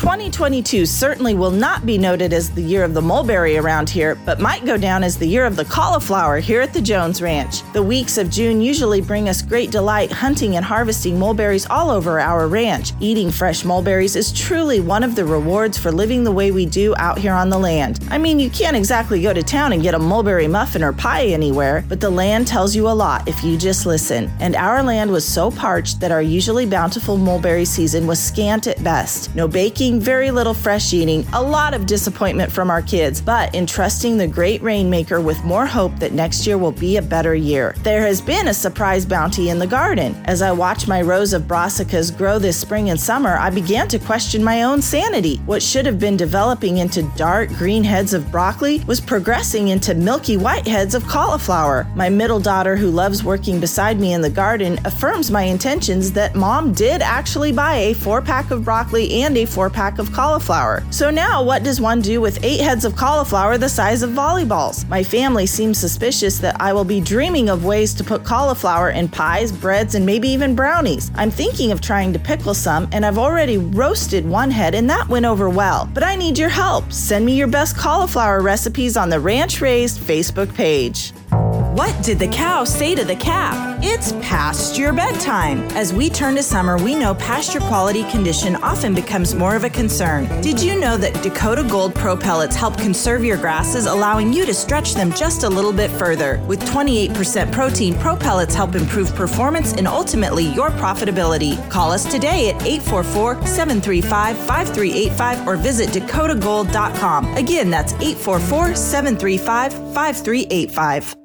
2022 certainly will not be noted as the year of the mulberry around here, but might go down as the year of the cauliflower here at the Jones Ranch. The weeks of June usually bring us great delight hunting and harvesting mulberries all over our ranch. Eating fresh mulberries is truly one of the rewards for living the way we do out here on the land. I mean, you can't exactly go to town and get a mulberry muffin or pie anywhere, but the land tells you a lot if you just listen. And our land was so parched that our usually bountiful mulberry season was scant at best. No baking very little fresh eating, a lot of disappointment from our kids, but entrusting the great rainmaker with more hope that next year will be a better year. There has been a surprise bounty in the garden. As I watch my rows of brassicas grow this spring and summer, I began to question my own sanity. What should have been developing into dark green heads of broccoli was progressing into milky white heads of cauliflower. My middle daughter, who loves working beside me in the garden, affirms my intentions that mom did actually buy a four pack of broccoli and a four pack pack of cauliflower. So now, what does one do with eight heads of cauliflower the size of volleyballs? My family seems suspicious that I will be dreaming of ways to put cauliflower in pies, breads, and maybe even brownies. I'm thinking of trying to pickle some, and I've already roasted one head, and that went over well. But I need your help. Send me your best cauliflower recipes on the Ranch Raised Facebook page. What did the cow say to the calf? It's past your bedtime. As we turn to summer, we know pasture quality condition often becomes more of a concern. Did you know that Dakota Gold Pro Pellets help conserve your grasses, allowing you to stretch them just a little bit further? With 28% protein, Pro Pellets help improve performance and ultimately your profitability. Call us today at 844 735 5385 or visit dakotagold.com. Again, that's 844 735 5385.